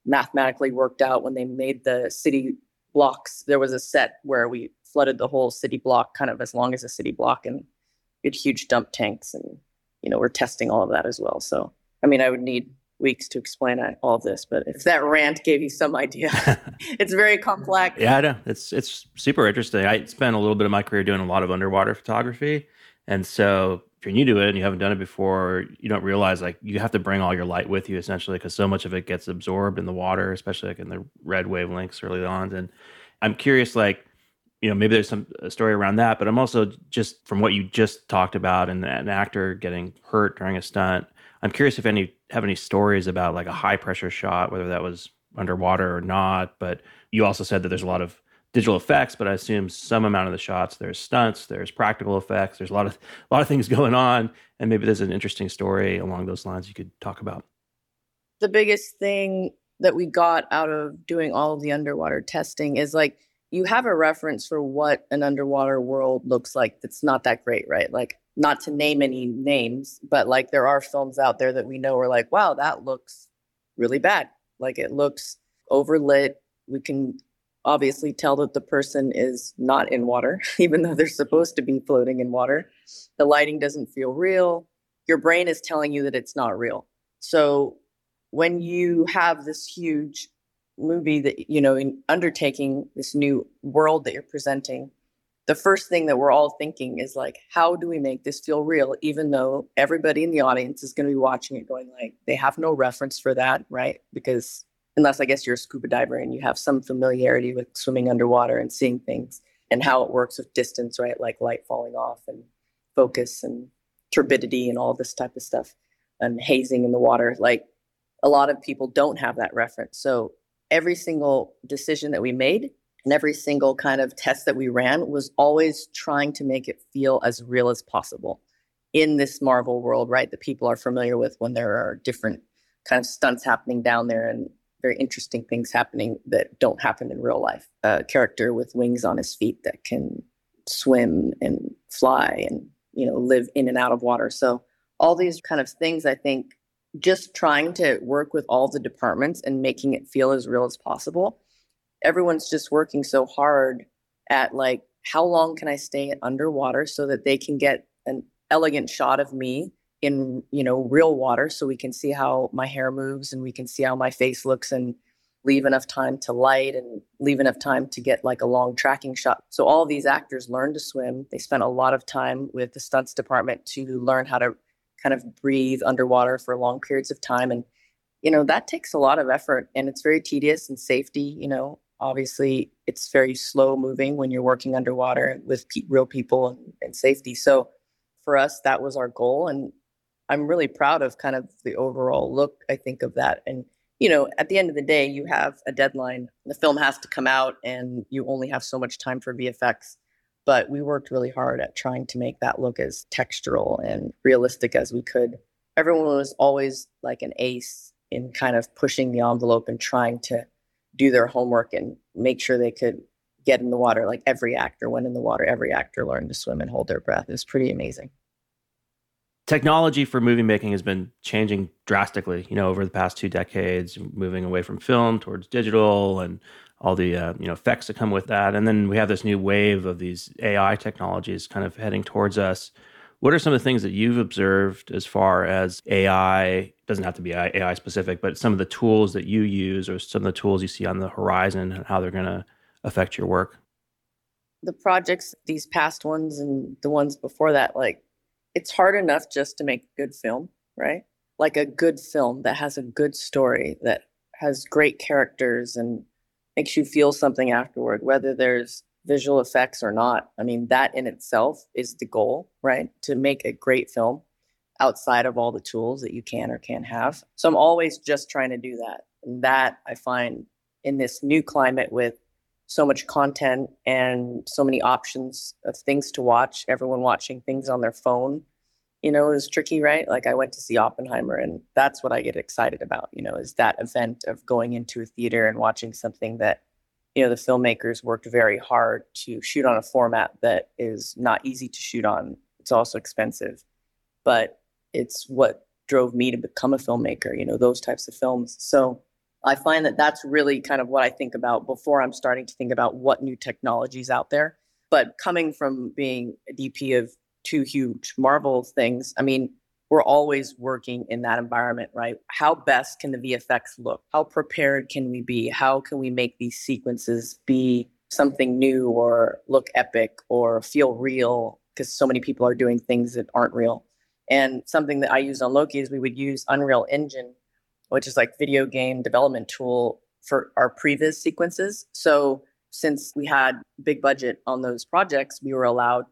mathematically worked out when they made the city blocks. There was a set where we flooded the whole city block kind of as long as a city block and we had huge dump tanks and you know, we're testing all of that as well. So, I mean, I would need weeks to explain all of this, but if that rant gave you some idea, it's very complex. Yeah, I know. It's it's super interesting. I spent a little bit of my career doing a lot of underwater photography, and so if you're new to it and you haven't done it before, you don't realize like you have to bring all your light with you essentially because so much of it gets absorbed in the water, especially like in the red wavelengths early on. And I'm curious, like you know maybe there's some story around that but i'm also just from what you just talked about and an actor getting hurt during a stunt i'm curious if any have any stories about like a high pressure shot whether that was underwater or not but you also said that there's a lot of digital effects but i assume some amount of the shots there's stunts there's practical effects there's a lot of a lot of things going on and maybe there's an interesting story along those lines you could talk about. The biggest thing that we got out of doing all of the underwater testing is like you have a reference for what an underwater world looks like that's not that great, right? Like, not to name any names, but like there are films out there that we know are like, wow, that looks really bad. Like, it looks overlit. We can obviously tell that the person is not in water, even though they're supposed to be floating in water. The lighting doesn't feel real. Your brain is telling you that it's not real. So, when you have this huge movie that you know in undertaking this new world that you're presenting the first thing that we're all thinking is like how do we make this feel real even though everybody in the audience is going to be watching it going like they have no reference for that right? Because unless i guess you're a scuba diver and you have some familiarity with swimming underwater and seeing things and how it works with distance right? Like light falling off and focus and turbidity and all this type of stuff and hazing in the water like a lot of people don't have that reference. So every single decision that we made and every single kind of test that we ran was always trying to make it feel as real as possible in this Marvel world, right? That people are familiar with when there are different kind of stunts happening down there and very interesting things happening that don't happen in real life. A character with wings on his feet that can swim and fly and you know live in and out of water. So all these kind of things I think just trying to work with all the departments and making it feel as real as possible. Everyone's just working so hard at like, how long can I stay underwater so that they can get an elegant shot of me in, you know, real water so we can see how my hair moves and we can see how my face looks and leave enough time to light and leave enough time to get like a long tracking shot. So all these actors learn to swim. They spent a lot of time with the stunts department to learn how to kind of breathe underwater for long periods of time. And you know that takes a lot of effort and it's very tedious and safety you know obviously it's very slow moving when you're working underwater with pe- real people and, and safety. So for us that was our goal and i'm really proud of kind of the overall look i think of that. And you know at the end of the day you have a deadline. The film has to come out and you only have so much time for vfx but we worked really hard at trying to make that look as textural and realistic as we could. Everyone was always like an ace in kind of pushing the envelope and trying to do their homework and make sure they could get in the water. Like every actor went in the water, every actor learned to swim and hold their breath. It was pretty amazing. technology for movie making has been changing drastically, you know, over the past two decades, moving away from film towards digital and all the uh, you know effects that come with that. And then we have this new wave of these AI technologies kind of heading towards us. What are some of the things that you've observed as far as AI? Doesn't have to be AI specific, but some of the tools that you use or some of the tools you see on the horizon and how they're going to affect your work. The projects, these past ones and the ones before that, like it's hard enough just to make a good film, right? Like a good film that has a good story, that has great characters and makes you feel something afterward, whether there's visual effects or not. I mean, that in itself is the goal, right? To make a great film outside of all the tools that you can or can't have. So I'm always just trying to do that. And that I find in this new climate with so much content and so many options of things to watch, everyone watching things on their phone, you know, is tricky, right? Like I went to see Oppenheimer and that's what I get excited about, you know, is that event of going into a theater and watching something that you know the filmmakers worked very hard to shoot on a format that is not easy to shoot on. It's also expensive but it's what drove me to become a filmmaker you know those types of films. So i find that that's really kind of what i think about before i'm starting to think about what new technologies out there. But coming from being a dp of two huge marvel things i mean we're always working in that environment, right? How best can the VFX look? How prepared can we be? How can we make these sequences be something new or look epic or feel real? Because so many people are doing things that aren't real. And something that I use on Loki is we would use Unreal Engine, which is like video game development tool for our previs sequences. So since we had big budget on those projects, we were allowed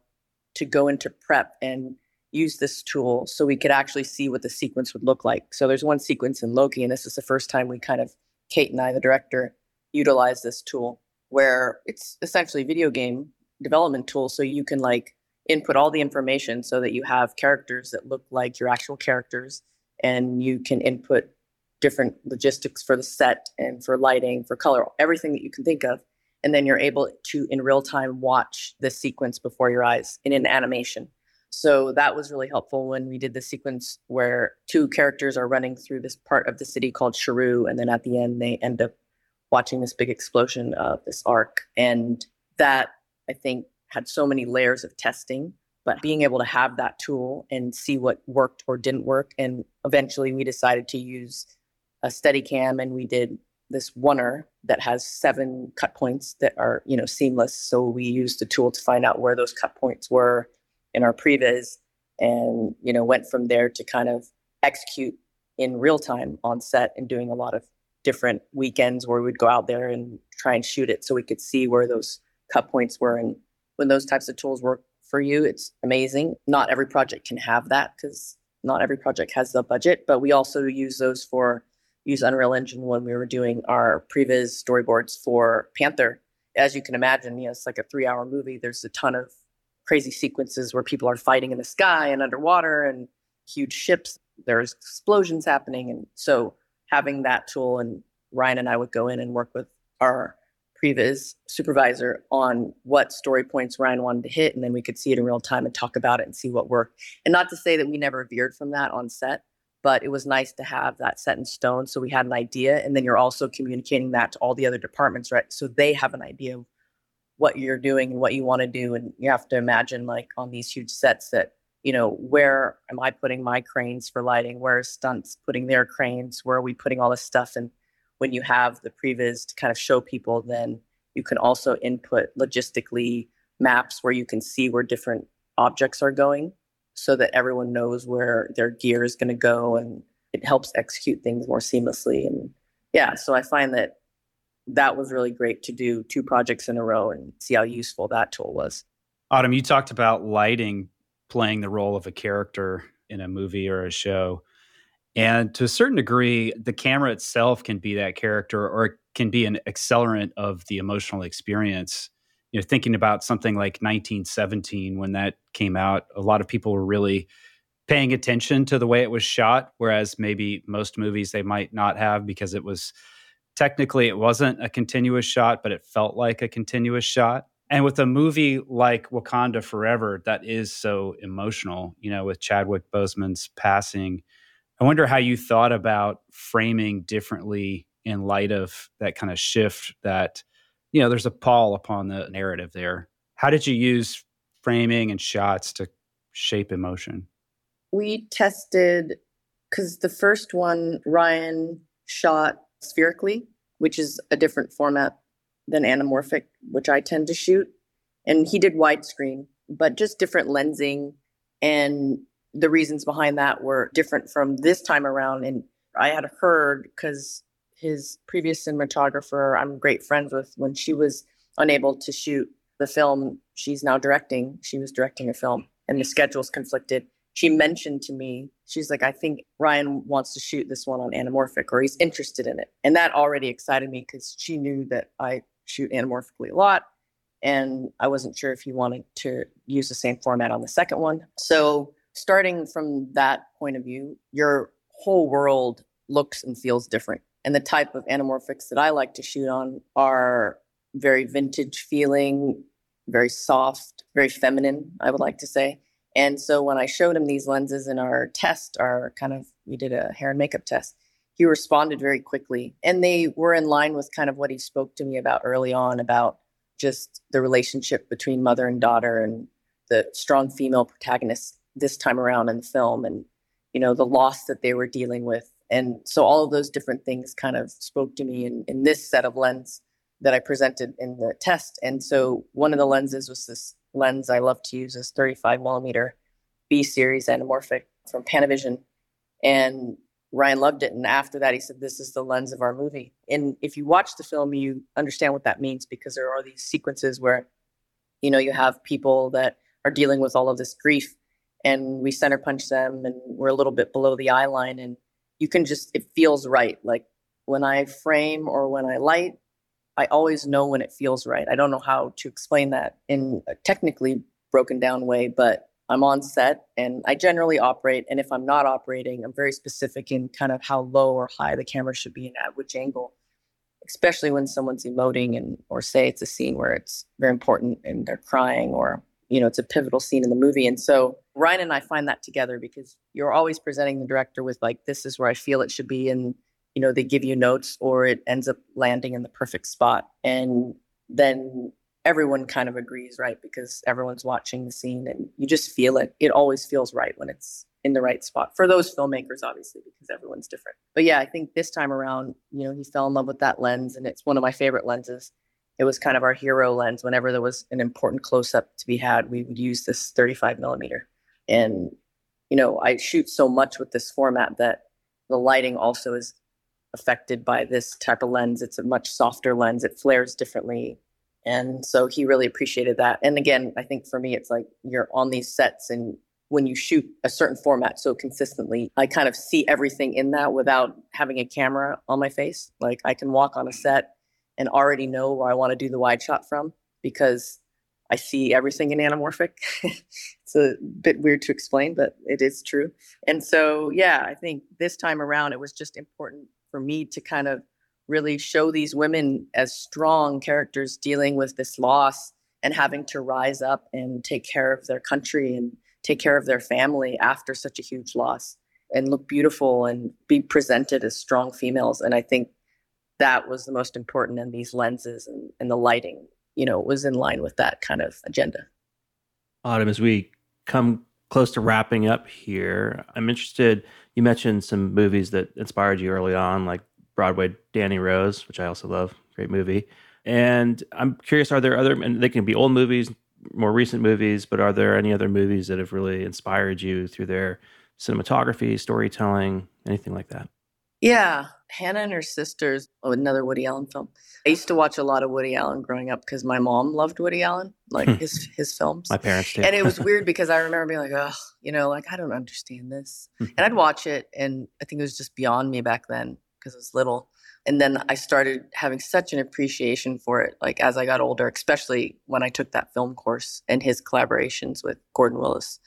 to go into prep and use this tool so we could actually see what the sequence would look like. So there's one sequence in Loki, and this is the first time we kind of, Kate and I, the director, utilize this tool where it's essentially video game development tool. So you can like input all the information so that you have characters that look like your actual characters, and you can input different logistics for the set and for lighting, for color, everything that you can think of. And then you're able to, in real time, watch the sequence before your eyes in an animation. So that was really helpful when we did the sequence where two characters are running through this part of the city called Sharu, and then at the end they end up watching this big explosion of this arc. And that I think had so many layers of testing, but being able to have that tool and see what worked or didn't work. And eventually we decided to use a Steadicam and we did this oner that has seven cut points that are, you know, seamless. So we used the tool to find out where those cut points were in our previs and you know went from there to kind of execute in real time on set and doing a lot of different weekends where we'd go out there and try and shoot it so we could see where those cut points were and when those types of tools work for you it's amazing not every project can have that because not every project has the budget but we also use those for use unreal engine when we were doing our previs storyboards for panther as you can imagine you know it's like a three hour movie there's a ton of crazy sequences where people are fighting in the sky and underwater and huge ships. There's explosions happening. And so having that tool and Ryan and I would go in and work with our previs supervisor on what story points Ryan wanted to hit. And then we could see it in real time and talk about it and see what worked. And not to say that we never veered from that on set, but it was nice to have that set in stone. So we had an idea. And then you're also communicating that to all the other departments, right? So they have an idea of what you're doing and what you want to do and you have to imagine like on these huge sets that you know where am i putting my cranes for lighting where are stunts putting their cranes where are we putting all this stuff and when you have the previs to kind of show people then you can also input logistically maps where you can see where different objects are going so that everyone knows where their gear is going to go and it helps execute things more seamlessly and yeah so i find that that was really great to do two projects in a row and see how useful that tool was. Autumn, you talked about lighting playing the role of a character in a movie or a show. And to a certain degree, the camera itself can be that character or it can be an accelerant of the emotional experience. You know, thinking about something like 1917 when that came out, a lot of people were really paying attention to the way it was shot, whereas maybe most movies they might not have because it was technically it wasn't a continuous shot, but it felt like a continuous shot. And with a movie like Wakanda Forever, that is so emotional, you know, with Chadwick Boseman's passing, I wonder how you thought about framing differently in light of that kind of shift that, you know, there's a pall upon the narrative there. How did you use framing and shots to shape emotion? We tested because the first one, Ryan shot spherically, which is a different format than anamorphic, which I tend to shoot. And he did widescreen, but just different lensing. And the reasons behind that were different from this time around. And I had heard because his previous cinematographer, I'm great friends with, when she was unable to shoot the film she's now directing, she was directing a film and the schedules conflicted. She mentioned to me, she's like, I think Ryan wants to shoot this one on anamorphic or he's interested in it. And that already excited me because she knew that I shoot anamorphically a lot. And I wasn't sure if he wanted to use the same format on the second one. So, starting from that point of view, your whole world looks and feels different. And the type of anamorphics that I like to shoot on are very vintage feeling, very soft, very feminine, I would like to say. And so when I showed him these lenses in our test, our kind of, we did a hair and makeup test, he responded very quickly. And they were in line with kind of what he spoke to me about early on about just the relationship between mother and daughter and the strong female protagonist this time around in the film and, you know, the loss that they were dealing with. And so all of those different things kind of spoke to me in, in this set of lens that I presented in the test. And so one of the lenses was this lens I love to use, this 35 millimeter B series anamorphic from Panavision. And Ryan loved it. And after that, he said, This is the lens of our movie. And if you watch the film, you understand what that means because there are these sequences where, you know, you have people that are dealing with all of this grief and we center punch them and we're a little bit below the eye line. And you can just, it feels right. Like when I frame or when I light, I always know when it feels right. I don't know how to explain that in a technically broken down way, but I'm on set and I generally operate. And if I'm not operating, I'm very specific in kind of how low or high the camera should be and at which angle, especially when someone's emoting and or say it's a scene where it's very important and they're crying or you know it's a pivotal scene in the movie. And so Ryan and I find that together because you're always presenting the director with like this is where I feel it should be. And you know they give you notes or it ends up landing in the perfect spot. And then everyone kind of agrees right because everyone's watching the scene and you just feel it. It always feels right when it's in the right spot for those filmmakers obviously because everyone's different. But yeah i think this time around you know he fell in love with that lens and it's one of my favorite lenses it was kind of our hero lens whenever there was an important close-up to be had we would use this 35 millimeter and you know i shoot so much with this format that the lighting also is affected by this type of lens. It's a much softer lens. It flares differently. And so he really appreciated that. And again, I think for me, it's like you're on these sets and when you shoot a certain format so consistently, I kind of see everything in that without having a camera on my face. Like I can walk on a set and already know where I want to do the wide shot from because I see everything in anamorphic. it's a bit weird to explain, but it is true. And so, yeah, I think this time around, it was just important for me to kind of really show these women as strong characters dealing with this loss and having to rise up and take care of their country and take care of their family after such a huge loss and look beautiful and be presented as strong females. And I think that was the most important in these lenses and, and the lighting, you know, was in line with that kind of agenda. Autumn, as we come close to wrapping up here, I'm interested you mentioned some movies that inspired you early on, like Broadway Danny Rose, which I also love. Great movie. And I'm curious, are there other, and they can be old movies, more recent movies, but are there any other movies that have really inspired you through their cinematography, storytelling, anything like that? Yeah. Hannah and her sisters, oh, another Woody Allen film. I used to watch a lot of Woody Allen growing up because my mom loved Woody Allen, like hmm. his his films. My parents did. and it was weird because I remember being like, oh, you know, like I don't understand this. Hmm. and I'd watch it and I think it was just beyond me back then because I was little. And then I started having such an appreciation for it, like as I got older, especially when I took that film course and his collaborations with Gordon Willis,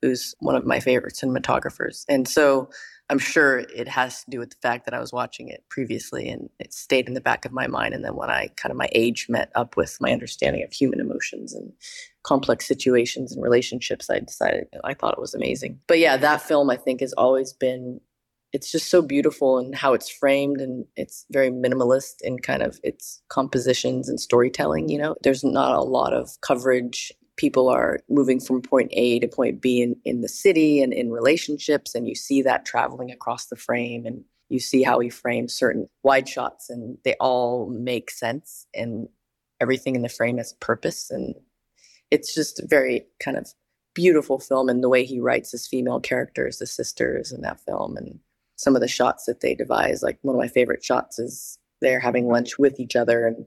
who's one of my favorite cinematographers. And so I'm sure it has to do with the fact that I was watching it previously and it stayed in the back of my mind. And then when I kind of my age met up with my understanding of human emotions and complex situations and relationships, I decided I thought it was amazing. But yeah, that film I think has always been it's just so beautiful and how it's framed and it's very minimalist in kind of its compositions and storytelling you know? There's not a lot of coverage. People are moving from point a to point b in, in the city and in relationships and you see that traveling across the frame and you see how he frames certain wide shots and they all make sense and everything in the frame has purpose and it's just very kind of beautiful film and the way he writes his female characters the sisters in that film and some of the shots that they devise. Like one of my favorite shots is they're having lunch with each other and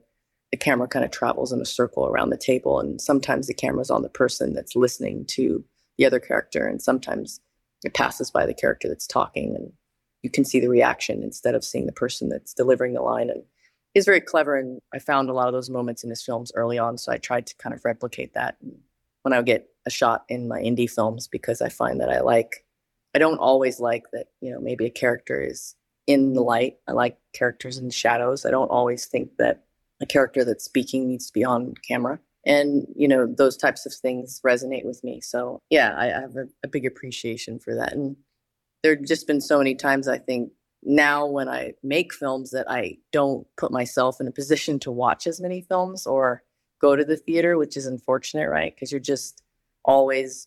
the camera kind of travels in a circle around the table. And sometimes the camera's on the person that's listening to the other character, and sometimes it passes by the character that's talking and you can see the reaction instead of seeing the person that's delivering the line. And he's very clever. And I found a lot of those moments in his films early on. So I tried to kind of replicate that when I would get a shot in my indie films because I find that I like I don't always like that, you know, maybe a character is in the light. I like characters in the shadows. I don't always think that a character that's speaking needs to be on camera. And, you know, those types of things resonate with me. So, yeah, I, I have a, a big appreciation for that. And there have just been so many times I think now when I make films that I don't put myself in a position to watch as many films or go to the theater, which is unfortunate, right? Because you're just always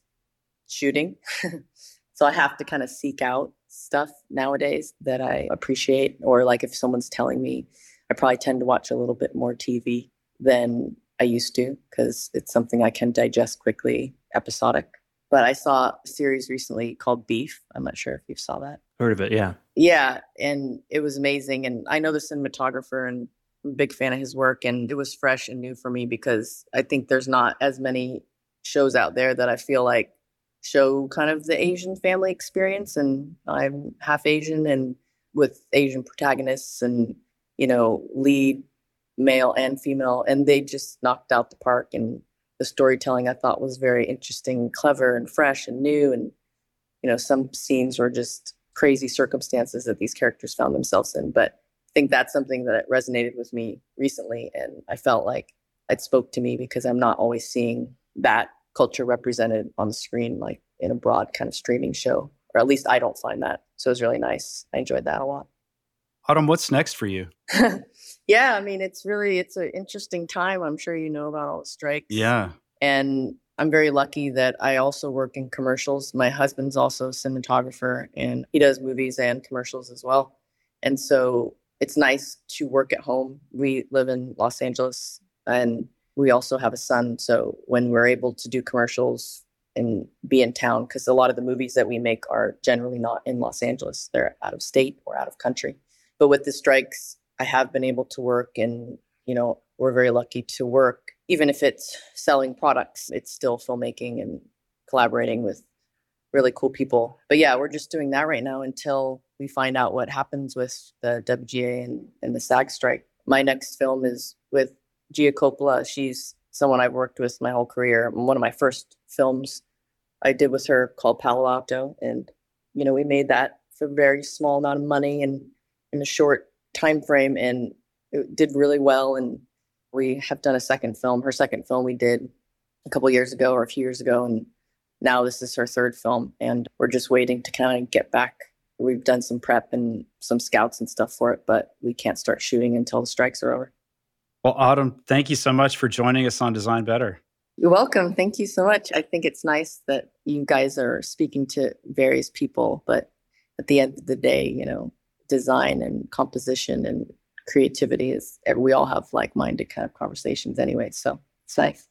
shooting. So I have to kind of seek out stuff nowadays that I appreciate. Or like if someone's telling me, I probably tend to watch a little bit more TV than I used to because it's something I can digest quickly, episodic. But I saw a series recently called Beef. I'm not sure if you saw that. Heard of it, yeah. Yeah, and it was amazing. And I know the cinematographer and I'm a big fan of his work. And it was fresh and new for me because I think there's not as many shows out there that I feel like show kind of the Asian family experience. And I'm half Asian and with Asian protagonists and, you know, lead male and female. And they just knocked out the park. And the storytelling I thought was very interesting, clever, and fresh and new. And, you know, some scenes were just crazy circumstances that these characters found themselves in. But I think that's something that resonated with me recently. And I felt like it spoke to me because I'm not always seeing that culture represented on the screen, like in a broad kind of streaming show, or at least I don't find that. So it was really nice. I enjoyed that a lot. Autumn, what's next for you? yeah, I mean, it's really it's an interesting time. I'm sure you know about all the strikes. Yeah, and I'm very lucky that I also work in commercials. My husband's also a cinematographer, and he does movies and commercials as well. And so it's nice to work at home. We live in Los Angeles, and we also have a son. So when we're able to do commercials and be in town, because a lot of the movies that we make are generally not in Los Angeles, they're out of state or out of country. But with the strikes, I have been able to work, and you know, we're very lucky to work. Even if it's selling products, it's still filmmaking and collaborating with really cool people. But yeah, we're just doing that right now until we find out what happens with the WGA and, and the SAG strike. My next film is with Gia Coppola, she's someone I've worked with my whole career. One of my first films I did with her called Palo Alto, and you know we made that for a very small amount of money and in a short time frame, and it did really well. And we have done a second film. Her second film we did a couple years ago or a few years ago, and now this is her third film, and we're just waiting to kind of get back. We've done some prep and some scouts and stuff for it, but we can't start shooting until the strikes are over. Well, Autumn, thank you so much for joining us on Design Better. You're welcome. Thank you so much. I think it's nice that you guys are speaking to various people, but at the end of the day, you know, design and composition and creativity is we all have like-minded kind of conversations anyway. So it's nice.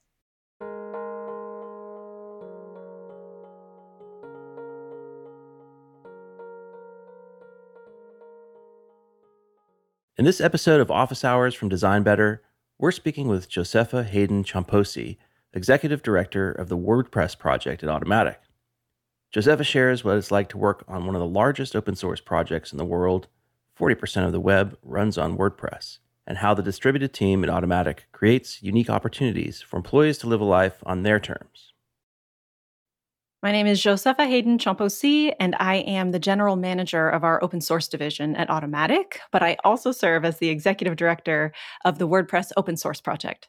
In this episode of Office Hours from Design Better, we're speaking with Josepha Haden Chomphosy, Executive Director of the WordPress project at Automattic. Josepha shares what it's like to work on one of the largest open source projects in the world, 40% of the web runs on WordPress, and how the distributed team at Automattic creates unique opportunities for employees to live a life on their terms. My name is Josepha Haden Chomphosy, and I am the general manager of our open source division at Automattic, but I also serve as the executive director of the WordPress open source project.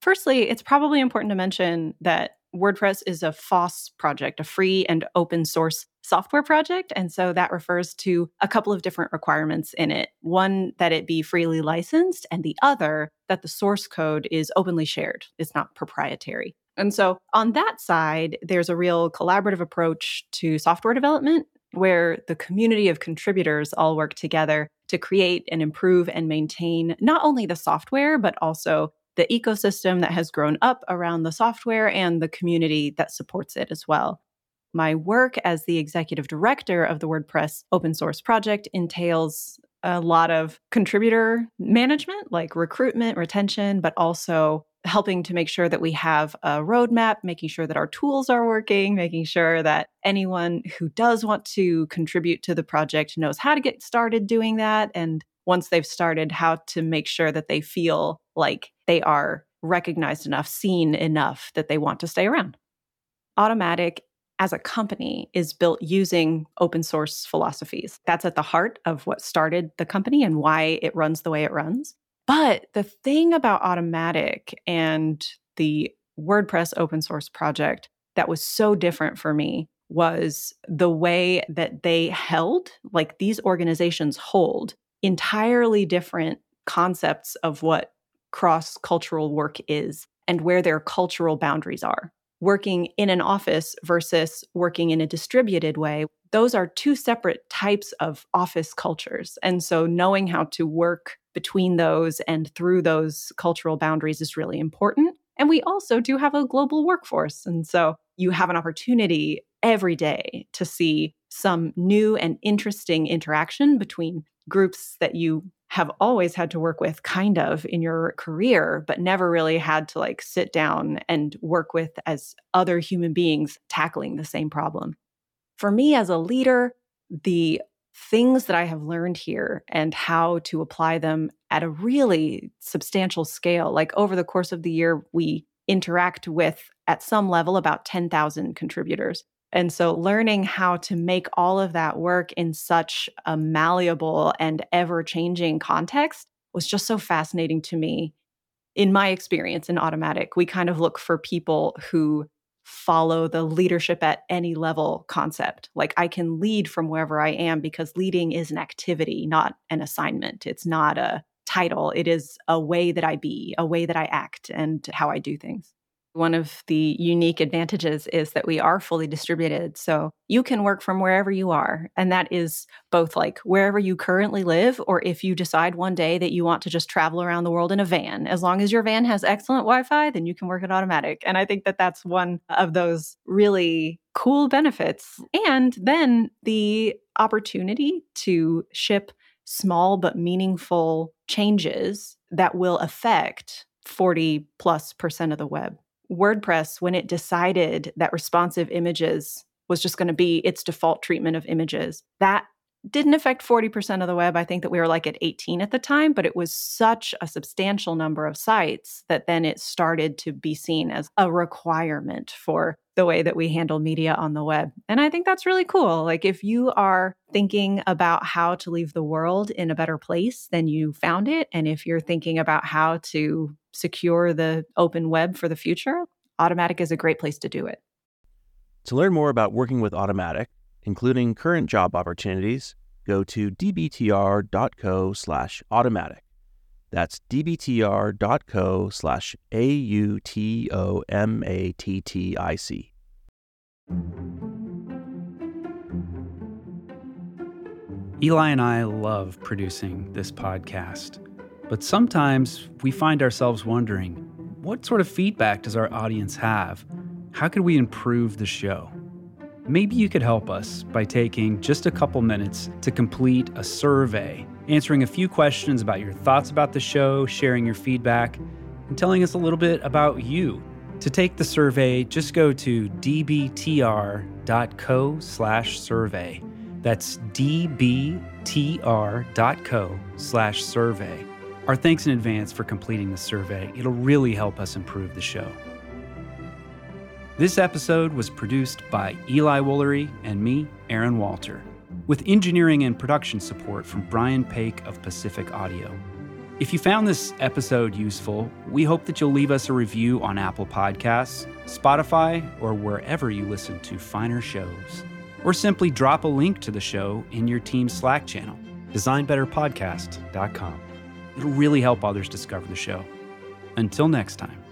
Firstly, it's probably important to mention that WordPress is a FOSS project, a free and open source software project. And so that refers to a couple of different requirements in it one, that it be freely licensed, and the other, that the source code is openly shared, it's not proprietary. And so on that side, there's a real collaborative approach to software development where the community of contributors all work together to create and improve and maintain not only the software, but also the ecosystem that has grown up around the software and the community that supports it as well. My work as the executive director of the WordPress open source project entails a lot of contributor management, like recruitment, retention, but also helping to make sure that we have a roadmap, making sure that our tools are working, making sure that anyone who does want to contribute to the project knows how to get started doing that. And once they've started, how to make sure that they feel like they are recognized enough, seen enough that they want to stay around. Automattic as a company is built using open source philosophies. That's at the heart of what started the company and why it runs the way it runs. But the thing about Automattic and the WordPress open source project that was so different for me was the way that they held, like these organizations hold entirely different concepts of what cross cultural work is and where their cultural boundaries are. Working in an office versus working in a distributed way, those are two separate types of office cultures. And so knowing how to work between those and through those cultural boundaries is really important. And we also do have a global workforce. And so you have an opportunity every day to see some new and interesting interaction between groups that you have always had to work with kind of in your career but never really had to like sit down and work with as other human beings tackling the same problem. For me as a leader, the things that I have learned here and how to apply them at a really substantial scale. Like over the course of the year, we interact with at some level about 10,000 contributors. And so learning how to make all of that work in such a malleable and ever changing context was just so fascinating to me. In my experience in Automattic, we kind of look for people who follow the leadership at any level concept. Like I can lead from wherever I am because leading is an activity, not an assignment. It's not a title, it is a way that I be, a way that I act, and how I do things. One of the unique advantages is that we are fully distributed. So you can work from wherever you are. And that is both like wherever you currently live, or if you decide one day that you want to just travel around the world in a van. As long as your van has excellent Wi Fi, then you can work at Automattic. And I think that that's one of those really cool benefits. And then the opportunity to ship small but meaningful changes that will affect 40 plus percent of the web. WordPress, when it decided that responsive images was just going to be its default treatment of images, that didn't affect 40% of the web. I think that we were like at 18 at the time, but it was such a substantial number of sites that then it started to be seen as a requirement for the way that we handle media on the web. And I think that's really cool. Like if you are thinking about how to leave the world in a better place than you found it, and if you're thinking about how to secure the open web for the future, Automattic is a great place to do it. To learn more about working with Automattic, including current job opportunities, go to dbtr.co slash automattic. That's dbtr.co slash A U T O M A T T I C. Eli and I love producing this podcast, but sometimes we find ourselves wondering what sort of feedback does our audience have? How could we improve the show? Maybe you could help us by taking just a couple minutes to complete a survey, answering a few questions about your thoughts about the show, sharing your feedback, and telling us a little bit about you. To take the survey, just go to dbtr.co slash survey. That's dbtr.co slash survey. Our thanks in advance for completing the survey. It'll really help us improve the show. This episode was produced by Eli Woolery and me, Aaron Walter, with engineering and production support from Brian Paik of Pacific Audio. If you found this episode useful, we hope that you'll leave us a review on Apple Podcasts, Spotify, or wherever you listen to finer shows. Or simply drop a link to the show in your team's Slack channel, designbetterpodcast.com. It'll really help others discover the show. Until next time.